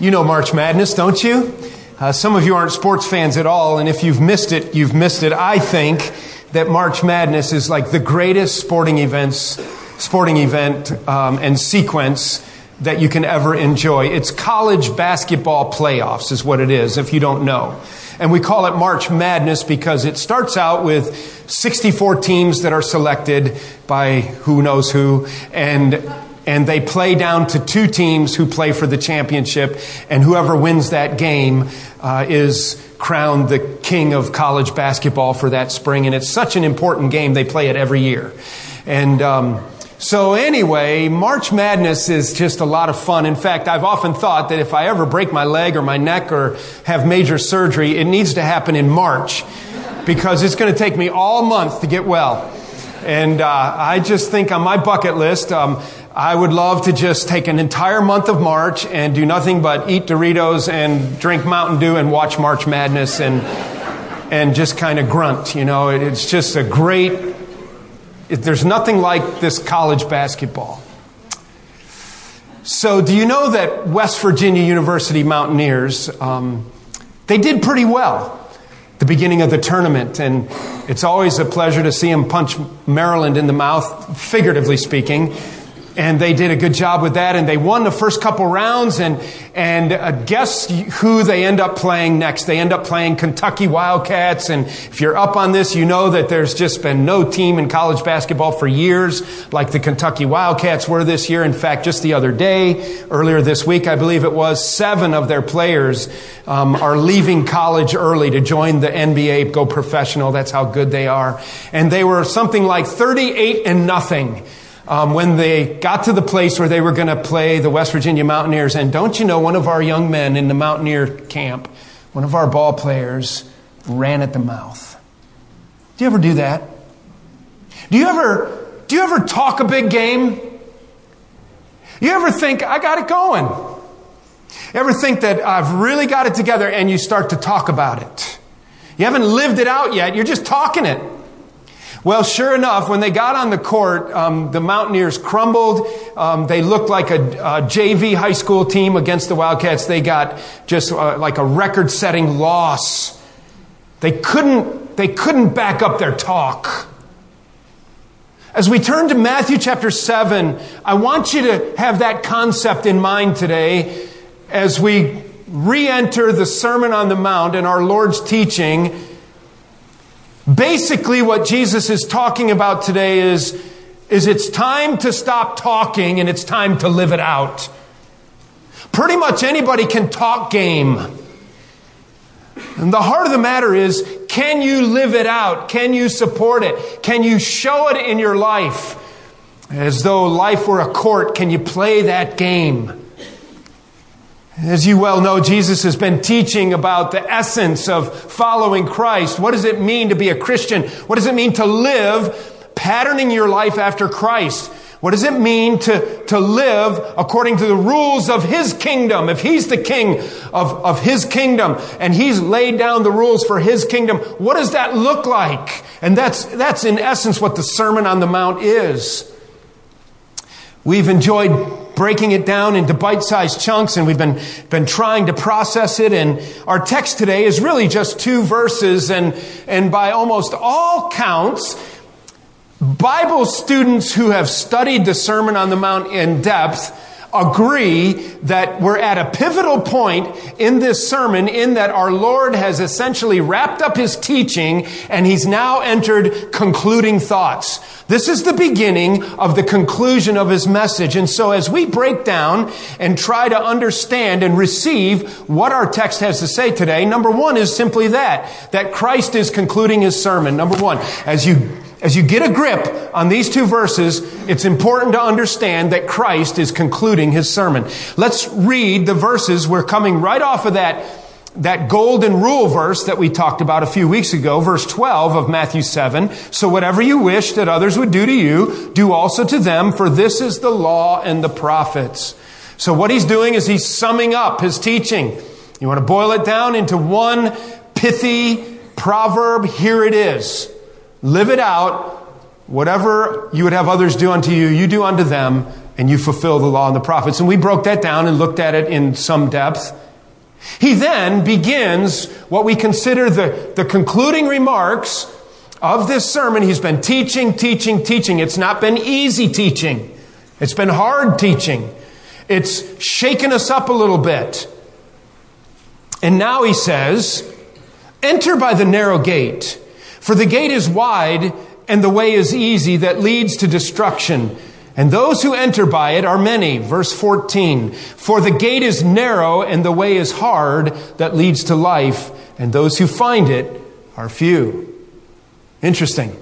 You know March Madness, don't you? Uh, some of you aren't sports fans at all, and if you've missed it, you've missed it. I think that March Madness is like the greatest sporting events, sporting event um, and sequence that you can ever enjoy. It's college basketball playoffs, is what it is, if you don't know. And we call it March Madness because it starts out with 64 teams that are selected by who knows who, and and they play down to two teams who play for the championship, and whoever wins that game uh, is crowned the king of college basketball for that spring. And it's such an important game; they play it every year. And um, so, anyway, March Madness is just a lot of fun. In fact, I've often thought that if I ever break my leg or my neck or have major surgery, it needs to happen in March because it's going to take me all month to get well. And uh, I just think on my bucket list, um, I would love to just take an entire month of March and do nothing but eat Doritos and drink Mountain Dew and watch March Madness and and just kind of grunt. You know, it's just a great. It, there's nothing like this college basketball. So, do you know that West Virginia University Mountaineers um, they did pretty well the beginning of the tournament, and it's always a pleasure to see them punch Maryland in the mouth, figuratively speaking and they did a good job with that and they won the first couple rounds and and uh, guess who they end up playing next? They end up playing kentucky wildcats and if you're up on this you know that there's just been no team in college basketball for years like the kentucky wildcats were this year. In fact just the other day earlier this week i believe it was seven of their players um, are leaving college early to join the nba go professional. That's how good they are. And they were something like 38 and nothing um, when they got to the place where they were going to play the West Virginia Mountaineers. And don't you know, one of our young men in the Mountaineer camp, one of our ball players, ran at the mouth. Do you ever do that? Do you ever, do you ever talk a big game? You ever think, I got it going? Ever think that I've really got it together and you start to talk about it? You haven't lived it out yet, you're just talking it. Well, sure enough, when they got on the court, um, the Mountaineers crumbled. Um, they looked like a, a, JV high school team against the Wildcats. They got just uh, like a record-setting loss. They couldn't, they couldn't back up their talk. As we turn to Matthew chapter 7, I want you to have that concept in mind today as we re enter the Sermon on the Mount and our Lord's teaching Basically, what Jesus is talking about today is, is it's time to stop talking and it's time to live it out. Pretty much anybody can talk game. And the heart of the matter is, can you live it out? Can you support it? Can you show it in your life? As though life were a court, can you play that game? As you well know, Jesus has been teaching about the essence of following Christ. What does it mean to be a Christian? What does it mean to live patterning your life after Christ? What does it mean to, to live according to the rules of His kingdom? If He's the king of, of His kingdom and He's laid down the rules for His kingdom, what does that look like? And that's, that's in essence what the Sermon on the Mount is. We've enjoyed breaking it down into bite-sized chunks and we've been, been trying to process it. And our text today is really just two verses and, and by almost all counts, Bible students who have studied the Sermon on the Mount in depth agree that we're at a pivotal point in this sermon in that our Lord has essentially wrapped up his teaching and he's now entered concluding thoughts. This is the beginning of the conclusion of his message. And so as we break down and try to understand and receive what our text has to say today, number one is simply that, that Christ is concluding his sermon. Number one, as you as you get a grip on these two verses, it's important to understand that Christ is concluding his sermon. Let's read the verses. We're coming right off of that, that golden rule verse that we talked about a few weeks ago, verse 12 of Matthew 7. So whatever you wish that others would do to you, do also to them, for this is the law and the prophets. So what he's doing is he's summing up his teaching. You want to boil it down into one pithy proverb? Here it is. Live it out. Whatever you would have others do unto you, you do unto them, and you fulfill the law and the prophets. And we broke that down and looked at it in some depth. He then begins what we consider the, the concluding remarks of this sermon. He's been teaching, teaching, teaching. It's not been easy teaching. It's been hard teaching. It's shaken us up a little bit. And now he says, Enter by the narrow gate, for the gate is wide and the way is easy that leads to destruction. And those who enter by it are many. Verse 14. For the gate is narrow and the way is hard that leads to life, and those who find it are few. Interesting.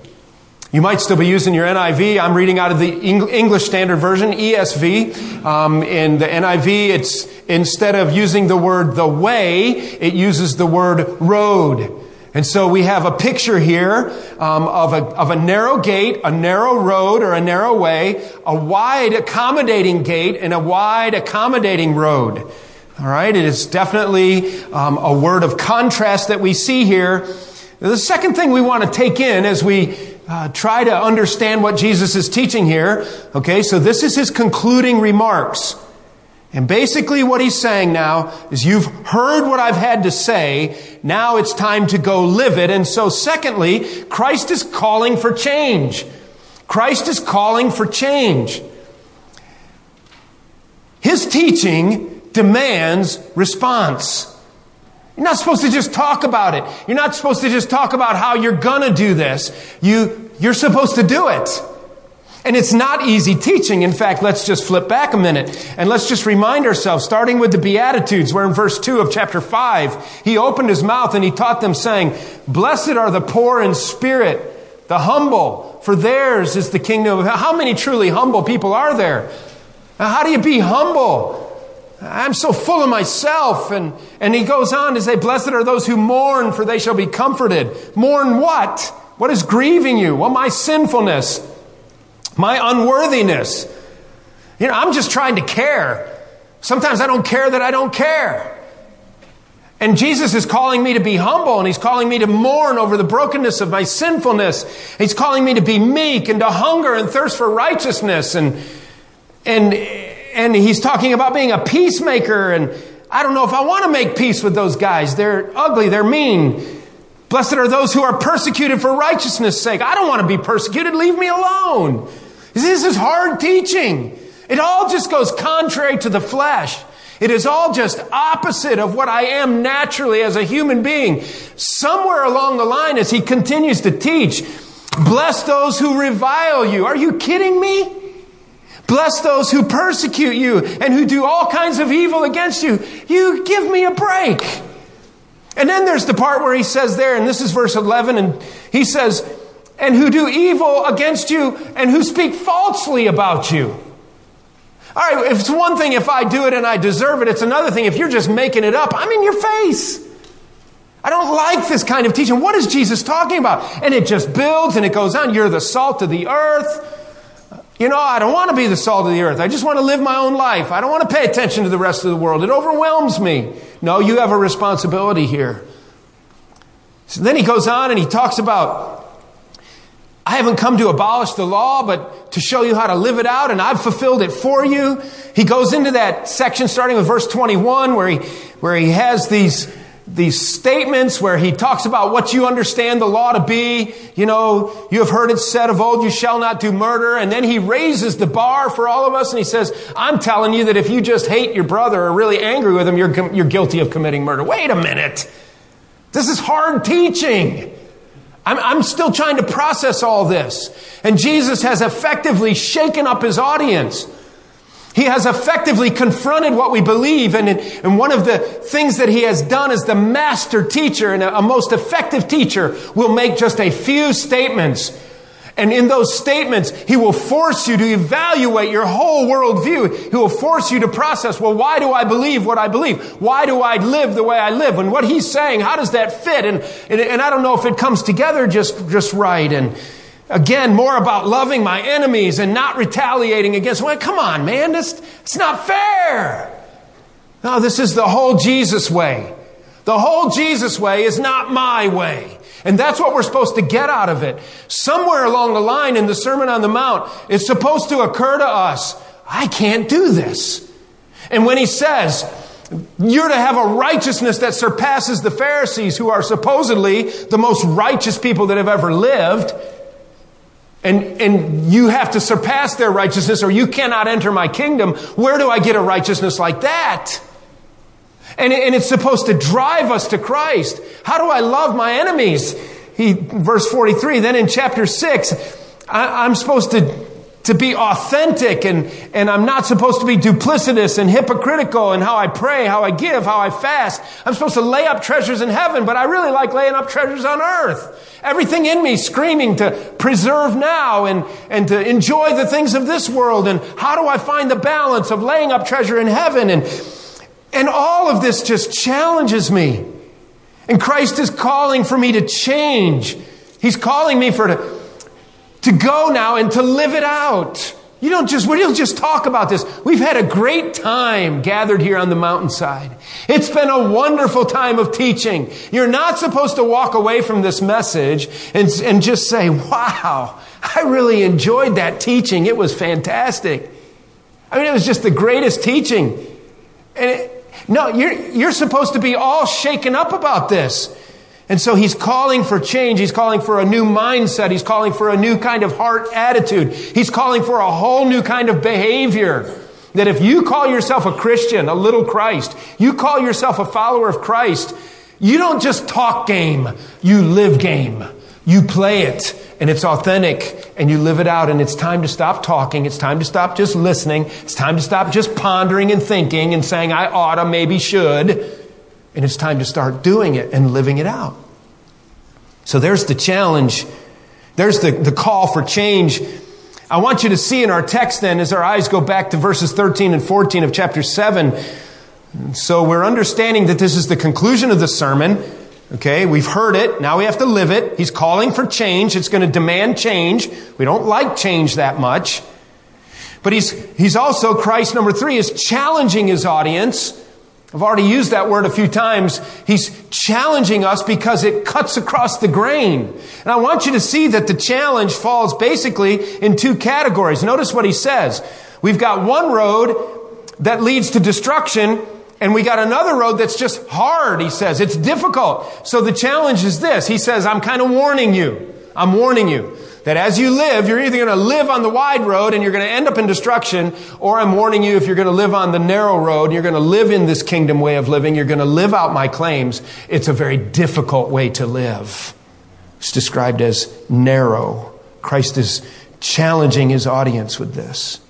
You might still be using your NIV. I'm reading out of the English Standard Version, ESV. Um, in the NIV, it's instead of using the word the way, it uses the word road. And so we have a picture here um, of, a, of a narrow gate, a narrow road or a narrow way, a wide accommodating gate, and a wide accommodating road. All right, it is definitely um, a word of contrast that we see here. The second thing we want to take in as we uh, try to understand what Jesus is teaching here. Okay, so this is his concluding remarks. And basically, what he's saying now is you've heard what I've had to say. Now it's time to go live it. And so, secondly, Christ is calling for change. Christ is calling for change. His teaching demands response. You're not supposed to just talk about it. You're not supposed to just talk about how you're gonna do this. You, you're supposed to do it. And it's not easy teaching. In fact, let's just flip back a minute and let's just remind ourselves, starting with the Beatitudes, where in verse 2 of chapter 5, he opened his mouth and he taught them, saying, Blessed are the poor in spirit, the humble, for theirs is the kingdom of How many truly humble people are there? How do you be humble? I'm so full of myself. And, and he goes on to say, Blessed are those who mourn, for they shall be comforted. Mourn what? What is grieving you? Well, my sinfulness, my unworthiness. You know, I'm just trying to care. Sometimes I don't care that I don't care. And Jesus is calling me to be humble and he's calling me to mourn over the brokenness of my sinfulness. He's calling me to be meek and to hunger and thirst for righteousness and, and, and he's talking about being a peacemaker. And I don't know if I want to make peace with those guys. They're ugly. They're mean. Blessed are those who are persecuted for righteousness' sake. I don't want to be persecuted. Leave me alone. This is hard teaching. It all just goes contrary to the flesh. It is all just opposite of what I am naturally as a human being. Somewhere along the line, as he continues to teach, bless those who revile you. Are you kidding me? Bless those who persecute you and who do all kinds of evil against you. You give me a break. And then there's the part where he says there, and this is verse 11, and he says, and who do evil against you and who speak falsely about you. All right, it's one thing if I do it and I deserve it. It's another thing if you're just making it up. I'm in your face. I don't like this kind of teaching. What is Jesus talking about? And it just builds and it goes on. You're the salt of the earth. You know, I don't want to be the salt of the earth. I just want to live my own life. I don't want to pay attention to the rest of the world. It overwhelms me. No, you have a responsibility here. So then he goes on and he talks about I haven't come to abolish the law, but to show you how to live it out, and I've fulfilled it for you. He goes into that section starting with verse 21 where he, where he has these these statements where he talks about what you understand the law to be. You know, you have heard it said of old, you shall not do murder. And then he raises the bar for all of us and he says, I'm telling you that if you just hate your brother or really angry with him, you're, you're guilty of committing murder. Wait a minute. This is hard teaching. I'm, I'm still trying to process all this. And Jesus has effectively shaken up his audience. He has effectively confronted what we believe. And, and one of the things that he has done as the master teacher and a, a most effective teacher will make just a few statements. And in those statements, he will force you to evaluate your whole worldview. He will force you to process, well, why do I believe what I believe? Why do I live the way I live? And what he's saying, how does that fit? And, and, and I don't know if it comes together just, just right. And, Again, more about loving my enemies and not retaliating against. Well, come on, man, this, it's not fair. No, this is the whole Jesus way. The whole Jesus way is not my way. And that's what we're supposed to get out of it. Somewhere along the line in the Sermon on the Mount, it's supposed to occur to us I can't do this. And when he says, you're to have a righteousness that surpasses the Pharisees, who are supposedly the most righteous people that have ever lived, and, and you have to surpass their righteousness or you cannot enter my kingdom. Where do I get a righteousness like that? And, and it's supposed to drive us to Christ. How do I love my enemies? He, verse 43, then in chapter 6, I, I'm supposed to to be authentic and, and I'm not supposed to be duplicitous and hypocritical in how I pray, how I give, how I fast. I'm supposed to lay up treasures in heaven, but I really like laying up treasures on earth. Everything in me screaming to preserve now and, and to enjoy the things of this world. And how do I find the balance of laying up treasure in heaven? And, and all of this just challenges me. And Christ is calling for me to change. He's calling me for to, to go now and to live it out. You don't just, we don't just talk about this. We've had a great time gathered here on the mountainside. It's been a wonderful time of teaching. You're not supposed to walk away from this message and, and just say, wow, I really enjoyed that teaching. It was fantastic. I mean, it was just the greatest teaching. And it, no, you're, you're supposed to be all shaken up about this. And so he's calling for change. He's calling for a new mindset. He's calling for a new kind of heart attitude. He's calling for a whole new kind of behavior. That if you call yourself a Christian, a little Christ, you call yourself a follower of Christ, you don't just talk game, you live game. You play it and it's authentic and you live it out and it's time to stop talking. It's time to stop just listening. It's time to stop just pondering and thinking and saying, I oughta, maybe should. And it's time to start doing it and living it out. So there's the challenge. There's the, the call for change. I want you to see in our text then, as our eyes go back to verses 13 and 14 of chapter 7. So we're understanding that this is the conclusion of the sermon. Okay, we've heard it. Now we have to live it. He's calling for change. It's going to demand change. We don't like change that much. But he's, he's also, Christ number three, is challenging his audience I've already used that word a few times. He's challenging us because it cuts across the grain. And I want you to see that the challenge falls basically in two categories. Notice what he says. We've got one road that leads to destruction and we got another road that's just hard, he says. It's difficult. So the challenge is this. He says, I'm kind of warning you. I'm warning you that as you live, you're either going to live on the wide road and you're going to end up in destruction, or I'm warning you if you're going to live on the narrow road you're going to live in this kingdom way of living, you're going to live out my claims. It's a very difficult way to live. It's described as narrow. Christ is challenging his audience with this.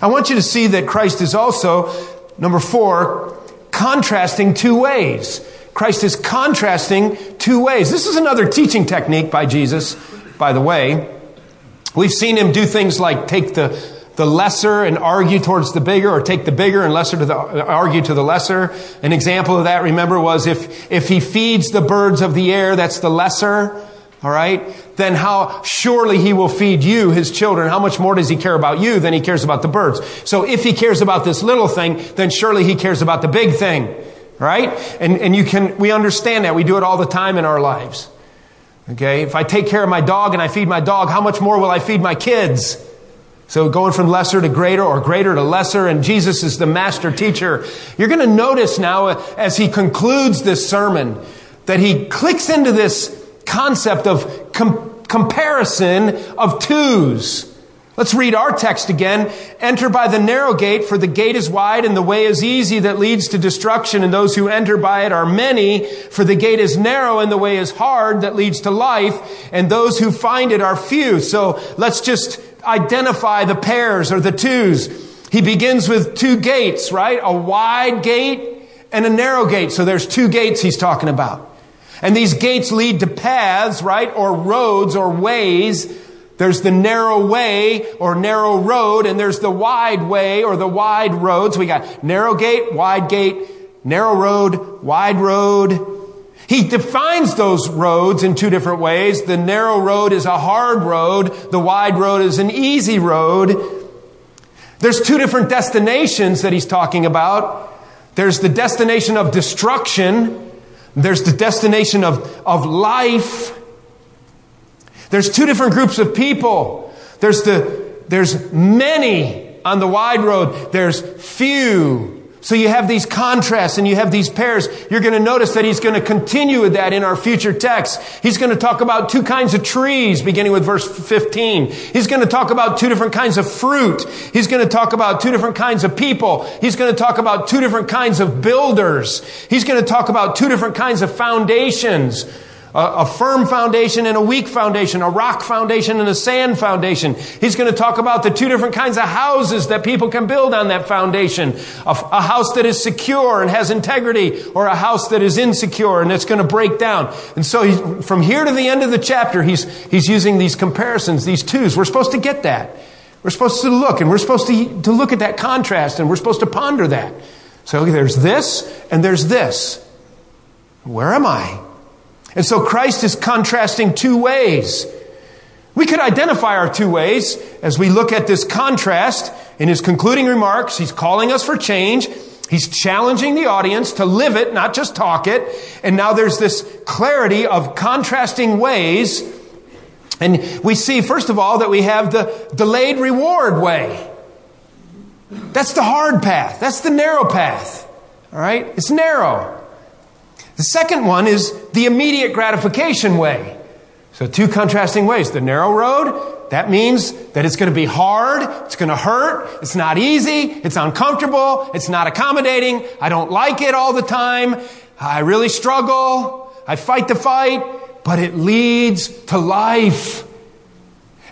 I want you to see that Christ is also, number four, contrasting two ways. Christ is contrasting two ways. This is another teaching technique by Jesus by the way. We've seen him do things like take the, the lesser and argue towards the bigger, or take the bigger and lesser to the, argue to the lesser. An example of that, remember, was if, if he feeds the birds of the air, that's the lesser, all right, then how surely he will feed you, his children. How much more does he care about you than he cares about the birds? So if he cares about this little thing, then surely he cares about the big thing, right? And, and you can, we understand that. We do it all the time in our lives. Okay, if I take care of my dog and I feed my dog, how much more will I feed my kids? So going from lesser to greater or greater to lesser, and Jesus is the master teacher. You're going to notice now uh, as he concludes this sermon that he clicks into this concept of com- comparison of twos. Let's read our text again. Enter by the narrow gate, for the gate is wide and the way is easy that leads to destruction, and those who enter by it are many. For the gate is narrow and the way is hard that leads to life, and those who find it are few. So let's just identify the pairs or the twos. He begins with two gates, right? A wide gate and a narrow gate. So there's two gates he's talking about. And these gates lead to paths, right? Or roads or ways there's the narrow way or narrow road, and there's the wide way or the wide roads. So we got narrow gate, wide gate, narrow road, wide road. He defines those roads in two different ways. The narrow road is a hard road. The wide road is an easy road. There's two different destinations that he's talking about. There's the destination of destruction. There's the destination of, of life. There's two different groups of people. There's the, there's many On the wide road, there's few. So you have these contrasts and you have these pairs. You're going to notice that he's going to continue with that in our future text. He's going to talk about two kinds of trees, beginning with verse 15. He's going to talk about two different kinds of fruit. He's going to talk about two different kinds of people. He's going to talk about two different kinds of builders. He's going to talk about two different kinds of foundations a, firm foundation and a weak foundation, a rock foundation and a sand foundation. He's going to talk about the two different kinds of houses that people can build on that foundation. A, a house that is secure and has integrity or a house that is insecure and it's going to break down. And so from here to the end of the chapter, he's, he's using these comparisons, these twos. We're supposed to get that. We're supposed to look and we're supposed to, to look at that contrast and we're supposed to ponder that. So there's this and there's this. Where am I? And so Christ is contrasting two ways. We could identify our two ways as we look at this contrast in his concluding remarks. He's calling us for change. He's challenging the audience to live it, not just talk it. And now there's this clarity of contrasting ways. And we see, first of all, that we have the delayed reward way. That's the hard path. That's the narrow path. All right? It's narrow. The second one is the immediate gratification way. So, two contrasting ways. The narrow road, that means that it's going to be hard, it's going to hurt, it's not easy, it's uncomfortable, it's not accommodating, I don't like it all the time, I really struggle, I fight the fight, but it leads to life.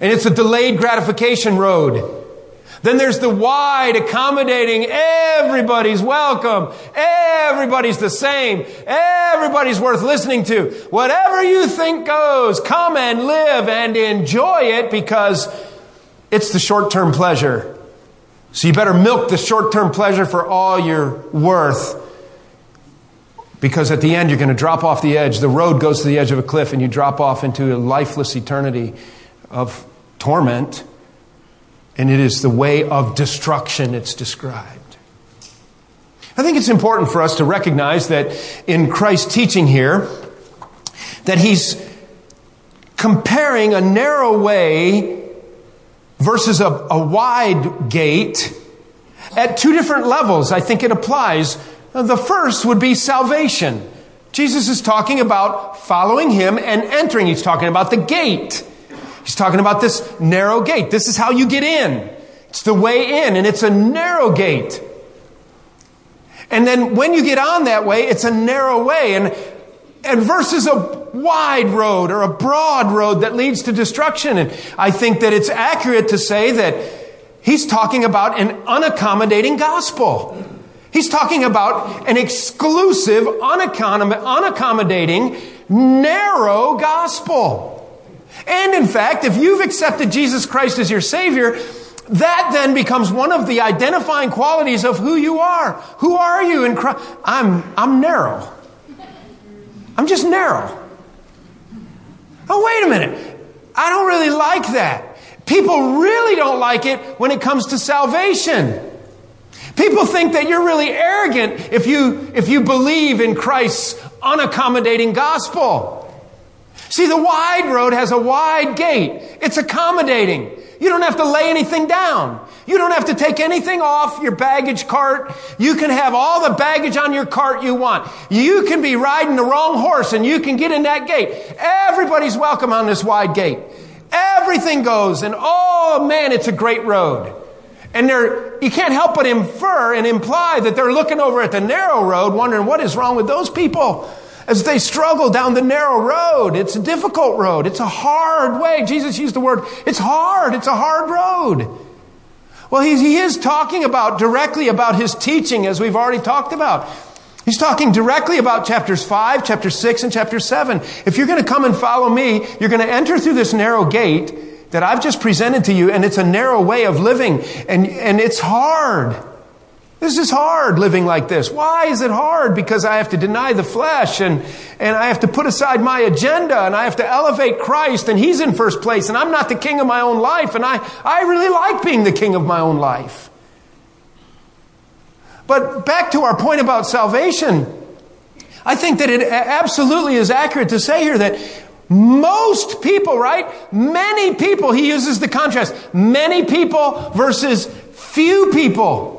And it's a delayed gratification road. Then there's the wide, accommodating, everybody's welcome, everybody's the same, everybody's worth listening to. Whatever you think goes, come and live and enjoy it because it's the short term pleasure. So you better milk the short term pleasure for all you're worth. Because at the end, you're going to drop off the edge. The road goes to the edge of a cliff, and you drop off into a lifeless eternity of torment and it is the way of destruction it's described. I think it's important for us to recognize that in Christ's teaching here, that he's comparing a narrow way versus a, a wide gate at two different levels. I think it applies. The first would be salvation. Jesus is talking about following him and entering. He's talking about the gate. He's talking about this narrow gate. This is how you get in. It's the way in, and it's a narrow gate. And then when you get on that way, it's a narrow way. And, and versus a wide road or a broad road that leads to destruction. And I think that it's accurate to say that he's talking about an unaccommodating gospel. He's talking about an exclusive, unaccommodating, narrow gospel. And in fact, if you've accepted Jesus Christ as your Savior, that then becomes one of the identifying qualities of who you are. Who are you in Christ? I'm, I'm narrow. I'm just narrow. Oh, wait a minute. I don't really like that. People really don't like it when it comes to salvation. People think that you're really arrogant if you, if you believe in Christ's unaccommodating gospel. See, the wide road has a wide gate. It's accommodating. You don't have to lay anything down. You don't have to take anything off your baggage cart. You can have all the baggage on your cart you want. You can be riding the wrong horse and you can get in that gate. Everybody's welcome on this wide gate. Everything goes and oh man, it's a great road. And they're, you can't help but infer and imply that they're looking over at the narrow road wondering what is wrong with those people as they struggle down the narrow road. It's a difficult road. It's a hard way. Jesus used the word, it's hard. It's a hard road. Well, he, he is talking about directly about his teaching, as we've already talked about. He's talking directly about chapters 5, chapter 6, and chapter 7. If you're going to come and follow me, you're going to enter through this narrow gate that I've just presented to you, and it's a narrow way of living, and, and it's hard. This is hard living like this. Why is it hard? Because I have to deny the flesh and, and I have to put aside my agenda and I have to elevate Christ and He's in first place and I'm not the king of my own life and I, I really like being the king of my own life. But back to our point about salvation, I think that it absolutely is accurate to say here that most people, right? Many people, he uses the contrast, many people versus few people.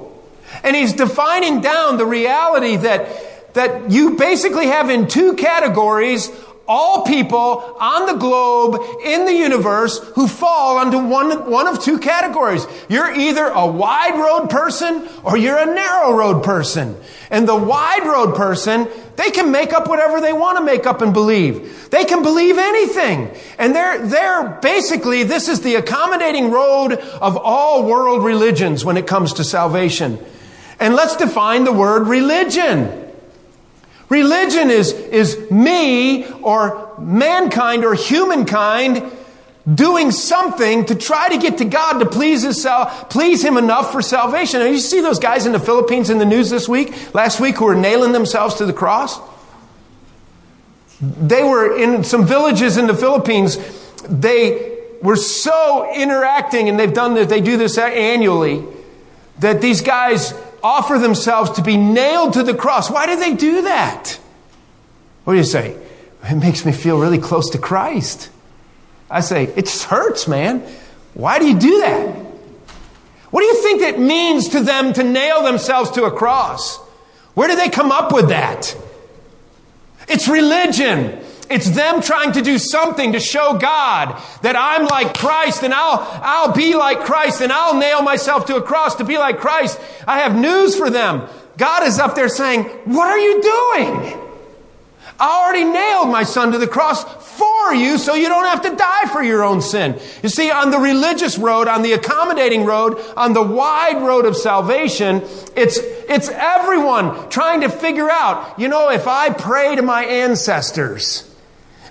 And he's defining down the reality that, that you basically have in two categories all people on the globe, in the universe, who fall under one, one of two categories. You're either a wide road person or you're a narrow road person. And the wide road person, they can make up whatever they want to make up and believe. They can believe anything. And they're, they're basically, this is the accommodating road of all world religions when it comes to salvation. And let's define the word religion. Religion is, is me or mankind or humankind doing something to try to get to God to please his please him enough for salvation. And you see those guys in the Philippines in the news this week, last week, who were nailing themselves to the cross? They were in some villages in the Philippines. They were so interacting, and they've done this, they do this annually, that these guys offer themselves to be nailed to the cross. Why do they do that? What do you say? It makes me feel really close to Christ. I say, it just hurts, man. Why do you do that? What do you think it means to them to nail themselves to a cross? Where do they come up with that? It's religion. It's them trying to do something to show God that I'm like Christ and I'll, I'll be like Christ and I'll nail myself to a cross to be like Christ. I have news for them. God is up there saying, what are you doing? I already nailed my son to the cross for you so you don't have to die for your own sin. You see, on the religious road, on the accommodating road, on the wide road of salvation, it's, it's everyone trying to figure out, you know, if I pray to my ancestors,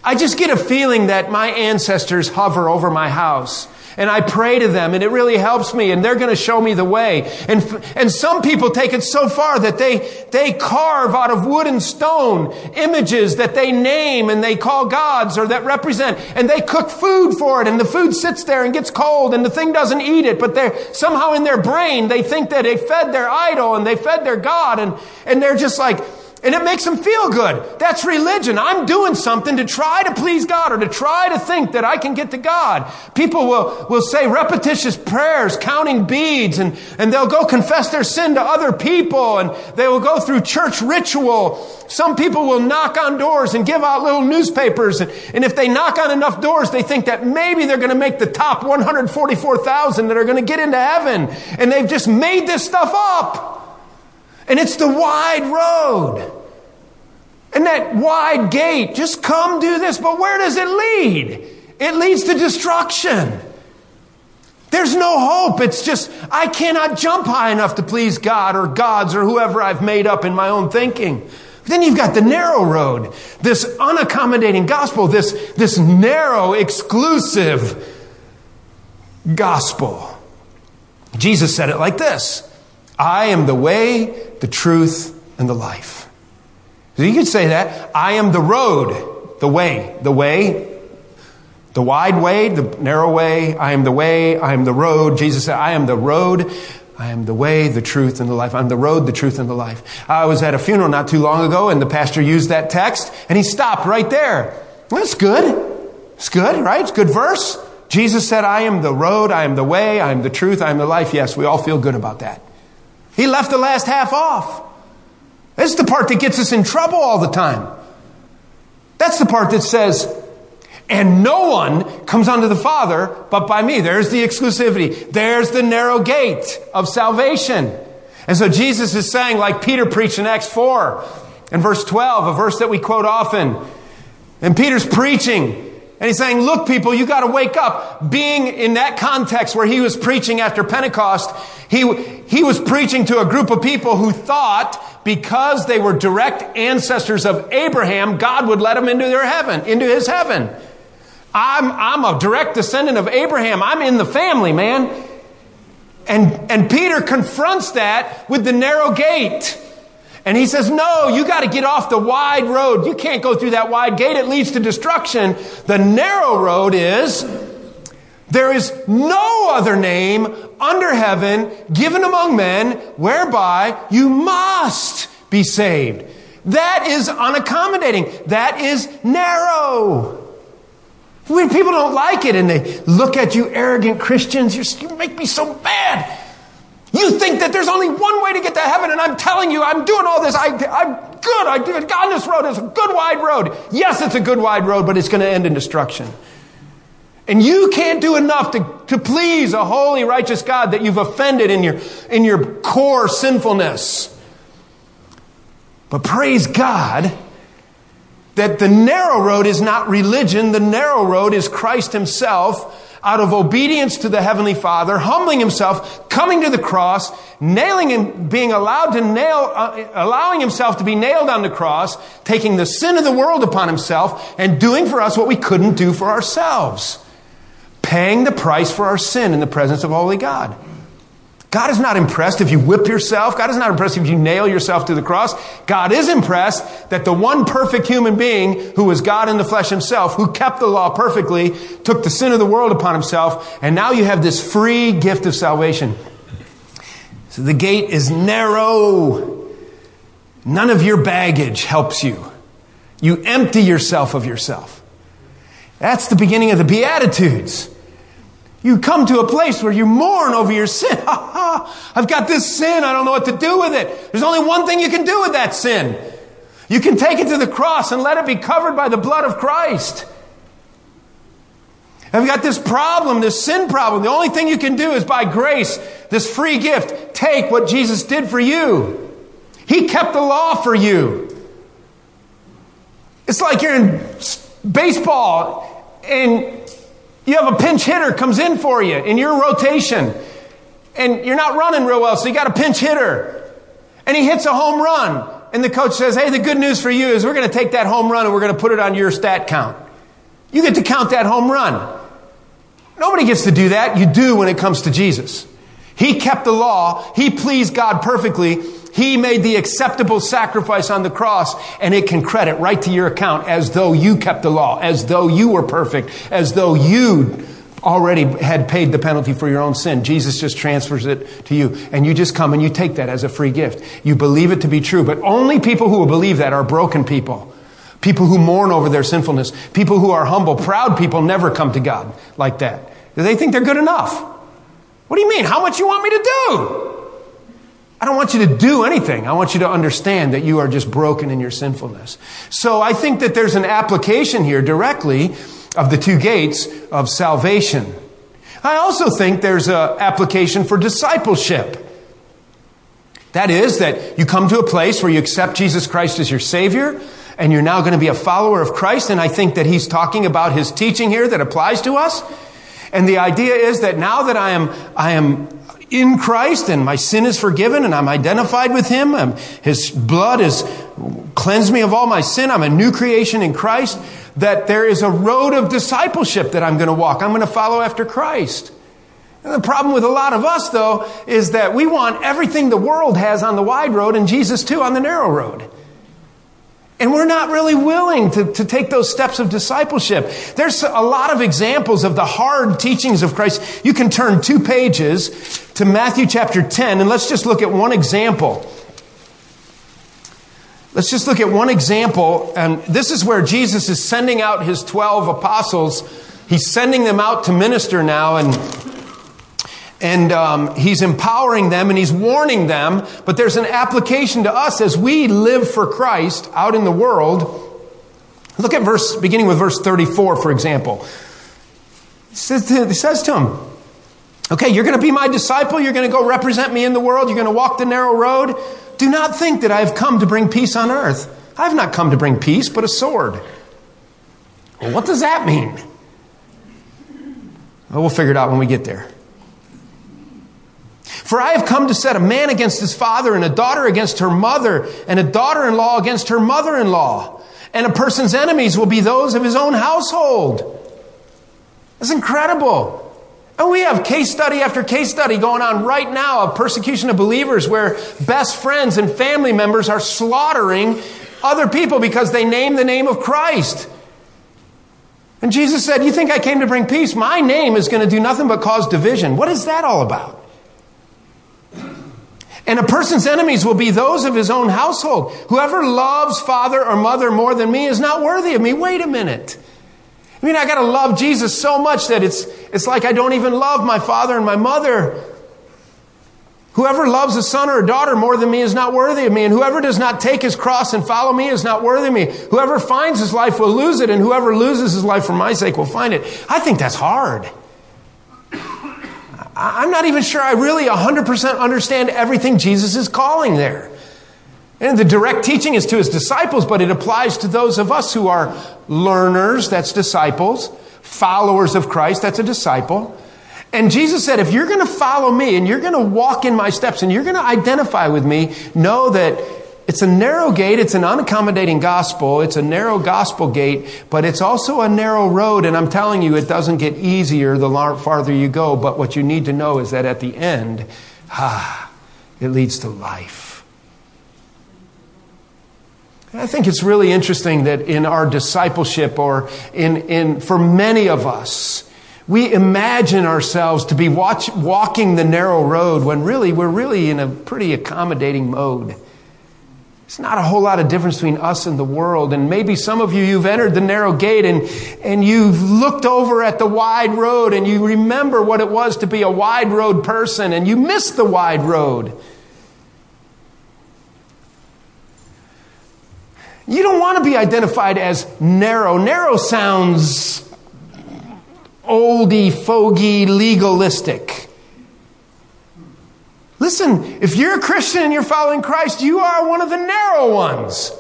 I just get a feeling that my ancestors hover over my house and I pray to them and it really helps me and they're going to show me the way. And, and some people take it so far that they, they carve out of wood and stone images that they name and they call gods or that represent and they cook food for it and the food sits there and gets cold and the thing doesn't eat it, but they're somehow in their brain they think that they fed their idol and they fed their God and, and they're just like, and it makes them feel good. That's religion. I'm doing something to try to please God or to try to think that I can get to God. People will, will say repetitious prayers, counting beads, and, and they'll go confess their sin to other people, and they will go through church ritual. Some people will knock on doors and give out little newspapers, and, and if they knock on enough doors, they think that maybe they're going to make the top 144,000 that are going to get into heaven. And they've just made this stuff up. And it's the wide road. And that wide gate, just come do this, but where does it lead? It leads to destruction. There's no hope. It's just, I cannot jump high enough to please God or gods or whoever I've made up in my own thinking. Then you've got the narrow road, this unaccommodating gospel, this, this narrow, exclusive gospel. Jesus said it like this I am the way, the truth, and the life. So you could say that. I am the road, the way, the way, the wide way, the narrow way. I am the way, I am the road. Jesus said, I am the road. I am the way, the truth, and the life. I'm the road, the truth, and the life. I was at a funeral not too long ago, and the pastor used that text, and he stopped right there. That's good. It's good, right? It's good verse. Jesus said, I am the road, I am the way, I am the truth, I am the life. Yes, we all feel good about that. He left the last half off. This is the part that gets us in trouble all the time. That's the part that says, and no one comes unto the Father but by me. There's the exclusivity. There's the narrow gate of salvation. And so Jesus is saying, like Peter preached in Acts 4 and verse 12, a verse that we quote often. And Peter's preaching and he's saying, look, people, you got to wake up. Being in that context where he was preaching after Pentecost, he, he was preaching to a group of people who thought because they were direct ancestors of Abraham, God would let them into their heaven, into his heaven. I'm, I'm a direct descendant of Abraham. I'm in the family, man. And, and Peter confronts that with the narrow gate. And he says, No, you got to get off the wide road. You can't go through that wide gate, it leads to destruction. The narrow road is there is no other name under heaven given among men whereby you must be saved. That is unaccommodating. That is narrow. When people don't like it and they look at you arrogant Christians, you make me so bad. You think that there's only one way to get to heaven, and I'm telling you, I'm doing all this. I, I'm good. I did God, this road is a good wide road. Yes, it's a good wide road, but it's going to end in destruction. And you can't do enough to, to please a holy, righteous God that you've offended in your, in your core sinfulness. But praise God that the narrow road is not religion. The narrow road is Christ himself out of obedience to the Heavenly Father, humbling himself, coming to the cross, nailing him, being allowed to nail, uh, allowing himself to be nailed on the cross, taking the sin of the world upon himself, and doing for us what we couldn't do for ourselves. Paying the price for our sin in the presence of Holy God. God is not impressed if you whip yourself. God is not impressed if you nail yourself to the cross. God is impressed that the one perfect human being who was God in the flesh himself, who kept the law perfectly, took the sin of the world upon himself, and now you have this free gift of salvation. So the gate is narrow. None of your baggage helps you. You empty yourself of yourself. That's the beginning of the Beatitudes. You come to a place where you mourn over your sin. I've got this sin. I don't know what to do with it. There's only one thing you can do with that sin. You can take it to the cross and let it be covered by the blood of Christ. I've got this problem, this sin problem. The only thing you can do is by grace, this free gift, take what Jesus did for you. He kept the law for you. It's like you're in baseball and you have a pinch hitter comes in for you in your rotation, and you're not running real well, so you got a pinch hitter, and he hits a home run, and the coach says, "Hey, the good news for you is we're going to take that home run and we're going to put it on your stat count. You get to count that home run." Nobody gets to do that. You do when it comes to Jesus. He kept the law. He pleased God perfectly. He made the acceptable sacrifice on the cross and it can credit right to your account as though you kept the law, as though you were perfect, as though you already had paid the penalty for your own sin. Jesus just transfers it to you and you just come and you take that as a free gift. You believe it to be true, but only people who will believe that are broken people. People who mourn over their sinfulness. People who are humble. Proud people never come to God like that. They think they're good enough. What do you mean? How much you want me to do? I don't want you to do anything. I want you to understand that you are just broken in your sinfulness. So I think that there's an application here directly of the two gates of salvation. I also think there's an application for discipleship. That is, that you come to a place where you accept Jesus Christ as your Savior, and you're now going to be a follower of Christ. And I think that he's talking about his teaching here that applies to us. And the idea is that now that I am, I am in Christ and my sin is forgiven and I'm identified with Him. I'm, his blood has cleansed me of all my sin. I'm a new creation in Christ. That there is a road of discipleship that I'm going to walk. I'm going to follow after Christ. And the problem with a lot of us, though, is that we want everything the world has on the wide road and Jesus too on the narrow road. And we're not really willing to, to take those steps of discipleship. There's a lot of examples of the hard teachings of Christ. You can turn two pages to Matthew chapter 10, and let's just look at one example. Let's just look at one example, and this is where Jesus is sending out his 12 apostles. He's sending them out to minister now, and and um, he's empowering them and he's warning them, but there's an application to us as we live for Christ out in the world. Look at verse, beginning with verse 34, for example. He says to, him, Okay, you're going to be my disciple. You're going to go represent me in the world. You're going to walk the narrow road. Do not think that I have come to bring peace on earth. I have not come to bring peace, but a sword. Well, what does that mean? Well, we'll figure it out when we get there. For I have come to set a man against his father, and a daughter against her mother, and a daughter in law against her mother in law. And a person's enemies will be those of his own household. That's incredible. And we have case study after case study going on right now of persecution of believers where best friends and family members are slaughtering other people because they name the name of Christ. And Jesus said, You think I came to bring peace? My name is going to do nothing but cause division. What is that all about? And a person's enemies will be those of his own household. Whoever loves father or mother more than me is not worthy of me. Wait a minute. I mean, I gotta love Jesus so much that it's, it's like I don't even love my father and my mother. Whoever loves a son or a daughter more than me is not worthy of me, and whoever does not take his cross and follow me is not worthy of me. Whoever finds his life will lose it, and whoever loses his life for my sake will find it. I think that's hard. I'm not even sure I really 100% understand everything Jesus is calling there. And the direct teaching is to his disciples, but it applies to those of us who are learners, that's disciples, followers of Christ, that's a disciple. And Jesus said, if you're going to follow me and you're going to walk in my steps and you're going to identify with me, know that it's a narrow gate, it's an unaccommodating gospel, it's a narrow gospel gate, but it's also a narrow road. And I'm telling you, it doesn't get easier the farther you go. But what you need to know is that at the end, ah, it leads to life. I think it's really interesting that in our discipleship or in, in, for many of us, we imagine ourselves to be watch, walking the narrow road when really we're really in a pretty accommodating mode. It's not a whole lot of difference between us and the world. And maybe some of you, you've entered the narrow gate and, and you've looked over at the wide road and you remember what it was to be a wide road person and you miss the wide road. You don't want to be identified as narrow. Narrow sounds oldie, fogey, legalistic. Listen, if you're a Christian and you're following Christ, you are one of the narrow ones.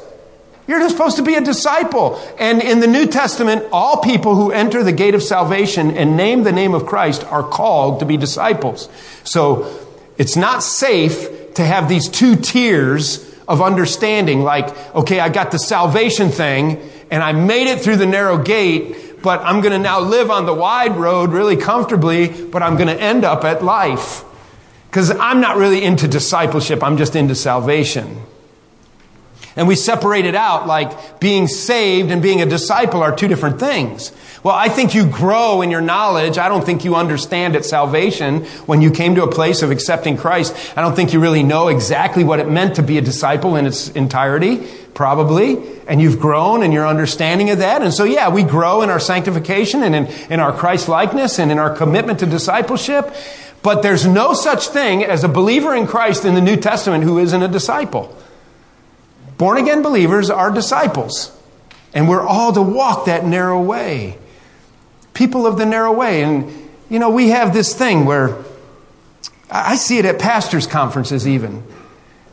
You're supposed to be a disciple. And in the New Testament, all people who enter the gate of salvation and name the name of Christ are called to be disciples. So it's not safe to have these two tiers of understanding, like, okay, I got the salvation thing and I made it through the narrow gate, but I'm going to now live on the wide road really comfortably, but I'm going to end up at life. Because I'm not really into discipleship, I'm just into salvation. And we separate it out like being saved and being a disciple are two different things. Well, I think you grow in your knowledge. I don't think you understand at salvation when you came to a place of accepting Christ. I don't think you really know exactly what it meant to be a disciple in its entirety, probably. And you've grown in your understanding of that. And so, yeah, we grow in our sanctification and in, in our Christ likeness and in our commitment to discipleship. But there's no such thing as a believer in Christ in the New Testament who isn't a disciple. Born again believers are disciples. And we're all to walk that narrow way people of the narrow way. And, you know, we have this thing where I see it at pastors' conferences even.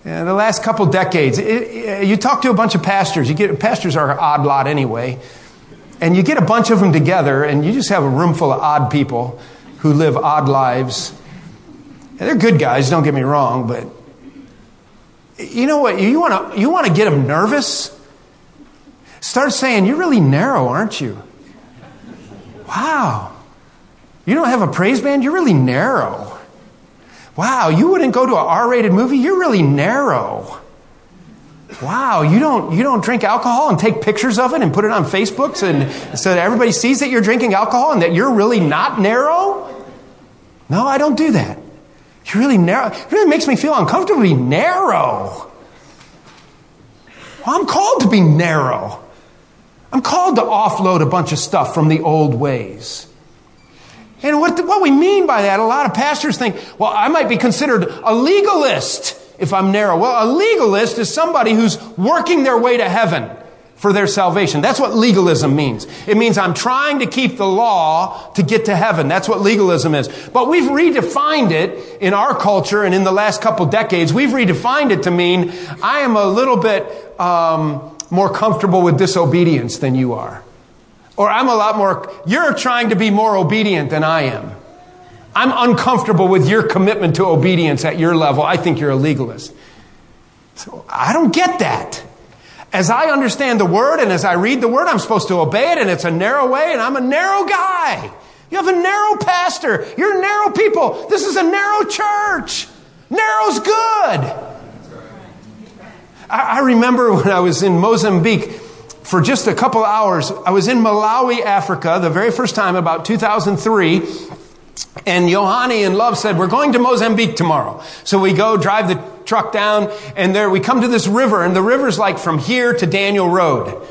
The last couple decades, it, it, you talk to a bunch of pastors. You get pastors are an odd lot anyway, and you get a bunch of them together, and you just have a room full of odd people who live odd lives. And they're good guys, don't get me wrong, but you know what? You want to you want to get them nervous. Start saying, "You're really narrow, aren't you?" Wow. You don't have a praise band? You're really narrow. Wow, you wouldn't go to an R-rated movie? You're really narrow. Wow, you don't you don't drink alcohol and take pictures of it and put it on Facebook and so that everybody sees that you're drinking alcohol and that you're really not narrow? No, I don't do that. You're really narrow. It really makes me feel uncomfortably narrow. Well, I'm called to be narrow. I'm called to offload a bunch of stuff from the old ways. And what, what we mean by that, a lot of pastors think, well, I might be considered a legalist if I'm narrow. Well, a legalist is somebody who's working their way to heaven for their salvation. That's what legalism means. It means I'm trying to keep the law to get to heaven. That's what legalism is. But we've redefined it in our culture and in the last couple decades. We've redefined it to mean I am a little bit, um, more comfortable with disobedience than you are. Or I'm a lot more, you're trying to be more obedient than I am. I'm uncomfortable with your commitment to obedience at your level. I think you're a legalist. So I don't get that. As I understand the word and as I read the word, I'm supposed to obey it and it's a narrow way and I'm a narrow guy. You have a narrow pastor. You're narrow people. This is a narrow church. Narrow's good. I, remember when I was in Mozambique for just a couple hours. I was in Malawi, Africa, the very first time, about 2003. And Johanny and Love said, we're going to Mozambique tomorrow. So we go drive the truck down and there we come to this river and the river's like from here to Daniel Road.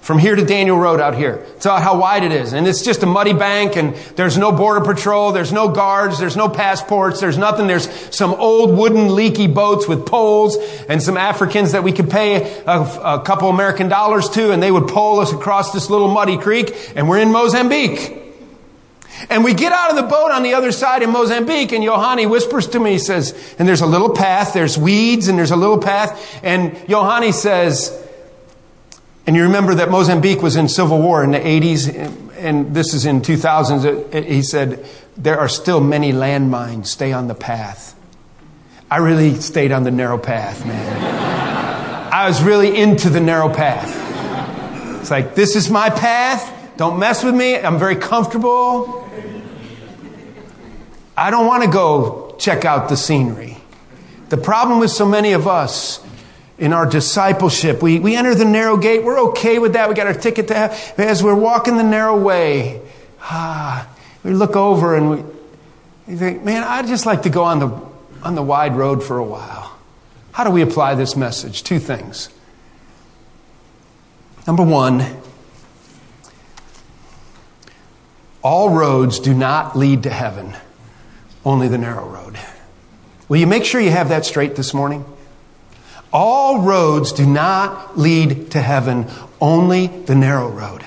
From here to Daniel Road out here. It's about how wide it is. And it's just a muddy bank and there's no border patrol, there's no guards, there's no passports, there's nothing. There's some old wooden leaky boats with poles and some Africans that we could pay a, a couple American dollars to and they would pole us across this little muddy creek and we're in Mozambique. And we get out of the boat on the other side in Mozambique, and Johanni whispers to me, he says, and there's a little path, there's weeds, and there's a little path, and Johanni says, and you remember that Mozambique was in civil war in the 80s, and this is in 2000s. Uh, uh, he said, There are still many landmines. Stay on the path. I really stayed on the narrow path, man. I was really into the narrow path. It's like, this is my path. Don't mess with me. I'm very comfortable. I don't want to go check out the scenery. The problem with so many of us in our discipleship. We, we enter the narrow gate. We're okay with that. We got our ticket to have. As we're walking the narrow way, ah, we look over and we, we think, man, I'd just like to go on the, on the wide road for a while. How do we apply this message? Two things. Number one, all roads do not lead to heaven, only the narrow road. Will you make sure you have that straight this morning? All roads do not lead to heaven, only the narrow road.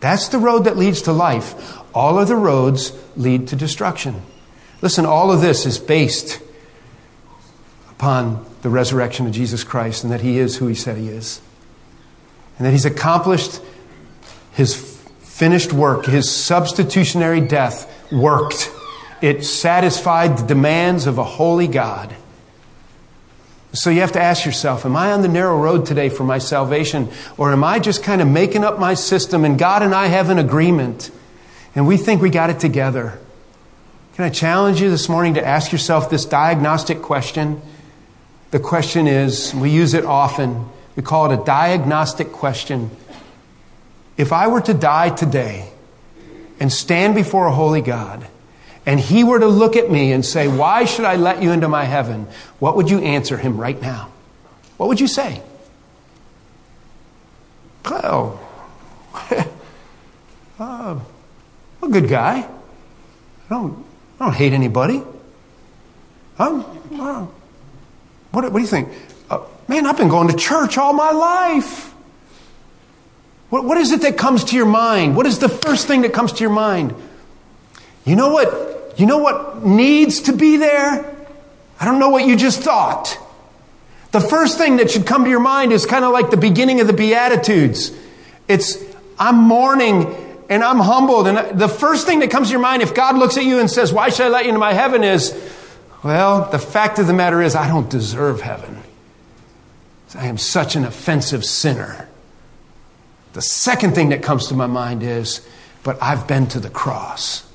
That's the road that leads to life. All other roads lead to destruction. Listen, all of this is based upon the resurrection of Jesus Christ and that he is who he said he is. And that he's accomplished his finished work, his substitutionary death worked. It satisfied the demands of a holy God. So you have to ask yourself, am I on the narrow road today for my salvation? Or am I just kind of making up my system and God and I have an agreement and we think we got it together? Can I challenge you this morning to ask yourself this diagnostic question? The question is, we use it often, we call it a diagnostic question. If I were to die today and stand before a holy God, and he were to look at me and say, Why should I let you into my heaven? What would you answer him right now? What would you say? Oh, uh, a good guy. I don't, I don't hate anybody. I'm, uh, what, what do you think? Uh, man, I've been going to church all my life. What, what is it that comes to your mind? What is the first thing that comes to your mind? You know what? You know what needs to be there? I don't know what you just thought. The first thing that should come to your mind is kind of like the beginning of the Beatitudes. It's, I'm mourning and I'm humbled. And uh, the first thing that comes to your mind, if God looks at you and says, Why should I let you into my heaven? is, Well, the fact of the matter is, I don't deserve heaven. I am such an offensive sinner. The second thing that comes to my mind is, But I've been to the cross.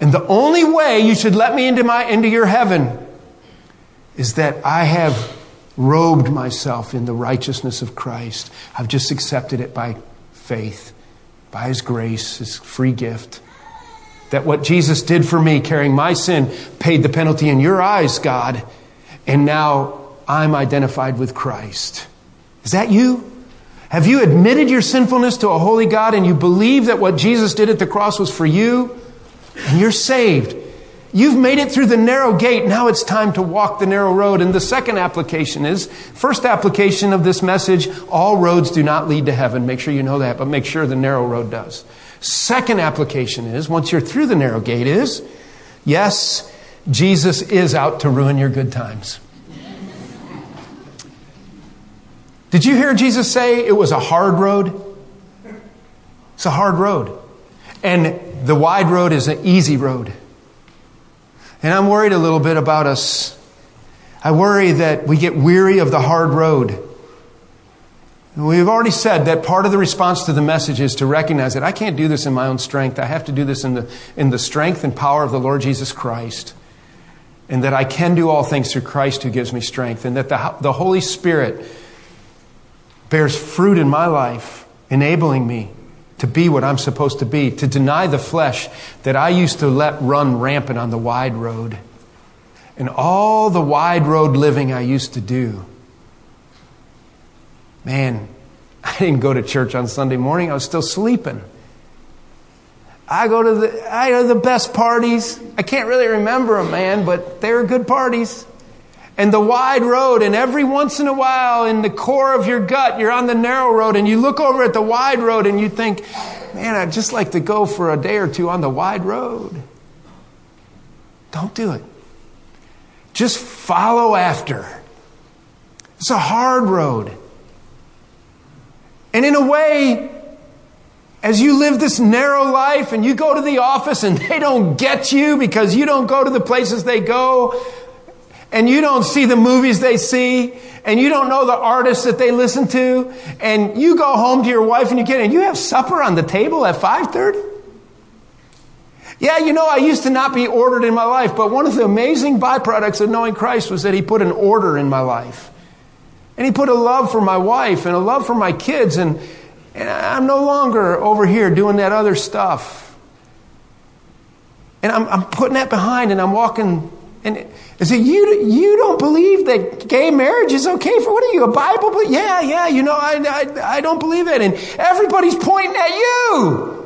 And the only way you should let me into, my, into your heaven is that I have robed myself in the righteousness of Christ. I've just accepted it by faith, by His grace, His free gift. That what Jesus did for me, carrying my sin, paid the penalty in your eyes, God. And now I'm identified with Christ. Is that you? Have you admitted your sinfulness to a holy God and you believe that what Jesus did at the cross was for you? and you're saved. You've made it through the narrow gate. Now it's time to walk the narrow road. And the second application is first application of this message all roads do not lead to heaven. Make sure you know that, but make sure the narrow road does. Second application is once you're through the narrow gate, is yes, Jesus is out to ruin your good times. Did you hear Jesus say it was a hard road? It's a hard road. And the wide road is an easy road. And I'm worried a little bit about us. I worry that we get weary of the hard road. We've already said that part of the response to the message is to recognize that I can't do this in my own strength. I have to do this in the, in the strength and power of the Lord Jesus Christ. And that I can do all things through Christ who gives me strength. And that the, the Holy Spirit bears fruit in my life, enabling me to be what I'm supposed to be, to deny the flesh that I used to let run rampant on the wide road. And all the wide road living I used to do. Man, I didn't go to church on Sunday morning. I was still sleeping. I go to the I go to the best parties. I can't really remember them, man, but they were good parties. And the wide road, and every once in a while, in the core of your gut, you're on the narrow road, and you look over at the wide road, and you think, "Man, I'd just like to go for a day or two on the wide road." Don't do it. Just follow after. It's a hard road. And in a way, as you live this narrow life and you go to the office and they don't get you because you don't go to the places they go and you don't see the movies they see and you don't know the artists that they listen to and you go home to your wife and you get and you have supper on the table at 5:30 yeah, you know, I used to not be ordered in my life, but one of the amazing byproducts of knowing Christ was that He put an order in my life. And He put a love for my wife and a love for my kids. And, and I'm no longer over here doing that other stuff. And I'm, I'm putting that behind and I'm walking. And I say, you, you don't believe that gay marriage is okay for, what are you, a Bible? But yeah, yeah, you know, I, I, I don't believe it. And everybody's pointing at you.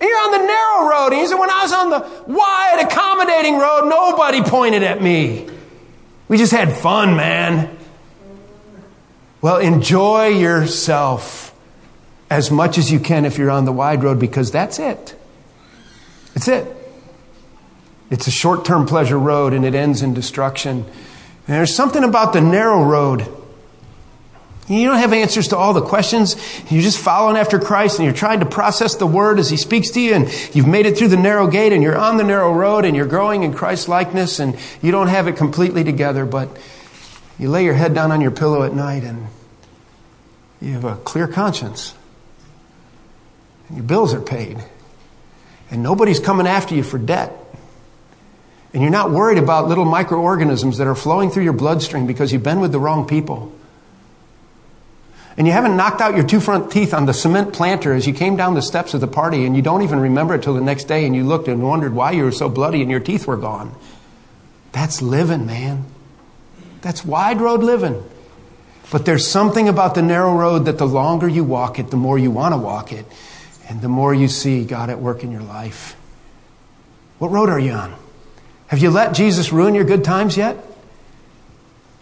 And you're on the narrow road. And said, when I was on the wide, accommodating road, nobody pointed at me. We just had fun, man. Well, enjoy yourself as much as you can if you're on the wide road because that's it. It's it. It's a short term pleasure road and it ends in destruction. And there's something about the narrow road you don't have answers to all the questions. You're just following after Christ and you're trying to process the word as he speaks to you and you've made it through the narrow gate and you're on the narrow road and you're growing in Christ likeness and you don't have it completely together, but you lay your head down on your pillow at night and you have a clear conscience. And your bills are paid. And nobody's coming after you for debt. And you're not worried about little microorganisms that are flowing through your bloodstream because you've been with the wrong people and you haven't knocked out your two front teeth on the cement planter as you came down the steps of the party and you don't even remember it till the next day and you looked and wondered why you were so bloody and your teeth were gone. That's living, man. That's wide road living. But there's something about the narrow road that the longer you walk it, the more you want to walk it, and the more you see God at work in your life. What road are you on? Have you let Jesus ruin your good times yet?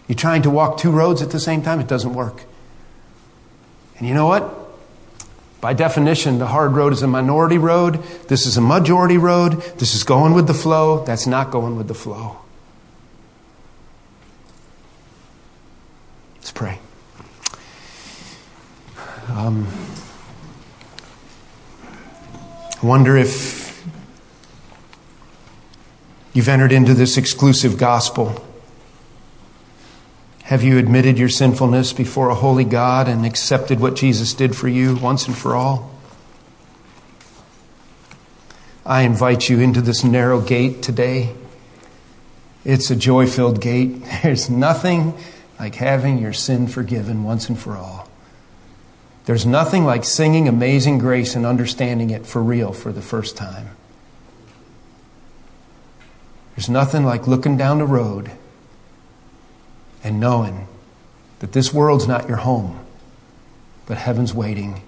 You're trying to walk two roads at the same time? It doesn't work. And you know what? By definition, the hard road is a minority road. This is a majority road. This is going with the flow. That's not going with the flow. Let's pray. Um, I wonder if you've entered into this exclusive gospel have you admitted your sinfulness before a holy God and accepted what Jesus did for you once and for all? I invite you into this narrow gate today. It's a joy filled gate. There's nothing like having your sin forgiven once and for all. There's nothing like singing Amazing Grace and understanding it for real for the first time. There's nothing like looking down the road and knowing that this world's not your home, but heaven's waiting,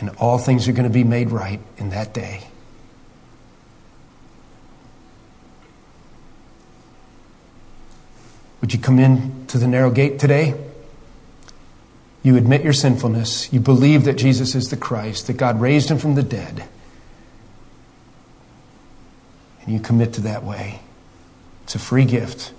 and all things are going to be made right in that day. Would you come in to the narrow gate today? You admit your sinfulness. You believe that Jesus is the Christ, that God raised him from the dead. And you commit to that way. It's a free gift.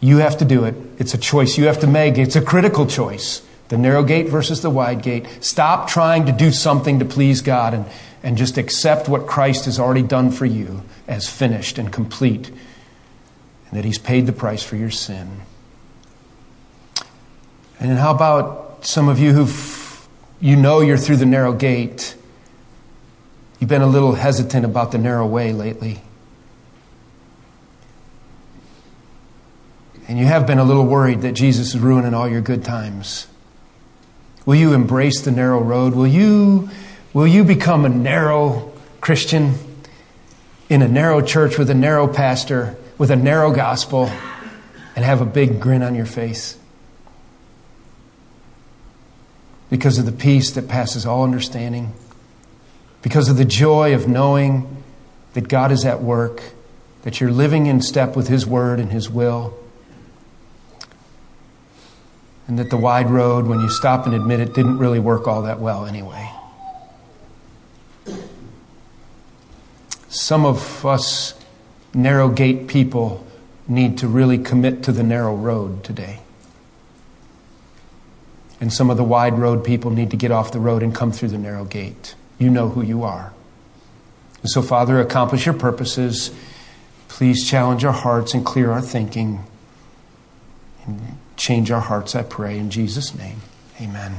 You have to do it. It's a choice you have to make. It's a critical choice. The narrow gate versus the wide gate. Stop trying to do something to please God and, and just accept what Christ has already done for you as finished and complete, and that He's paid the price for your sin. And how about some of you who you know you're through the narrow gate? You've been a little hesitant about the narrow way lately. And you have been a little worried that Jesus is ruining all your good times, will you embrace the narrow road? Will you, will you become a narrow Christian in a narrow church with a narrow pastor, with a narrow gospel, and have a big grin on your face? because of the peace that passes all understanding, because of the joy of knowing that God is at work, that you're living in step with His Word and His will, and that the wide road, when you stop and admit it, didn't really work all that well anyway. Some of us narrow gate people need to really commit to the narrow road today. And some of the wide road people need to get off the road and come through the narrow gate. You know who you are. So, Father, accomplish your purposes. Please challenge our hearts and clear our thinking. Change our hearts, I pray, in Jesus' name. Amen.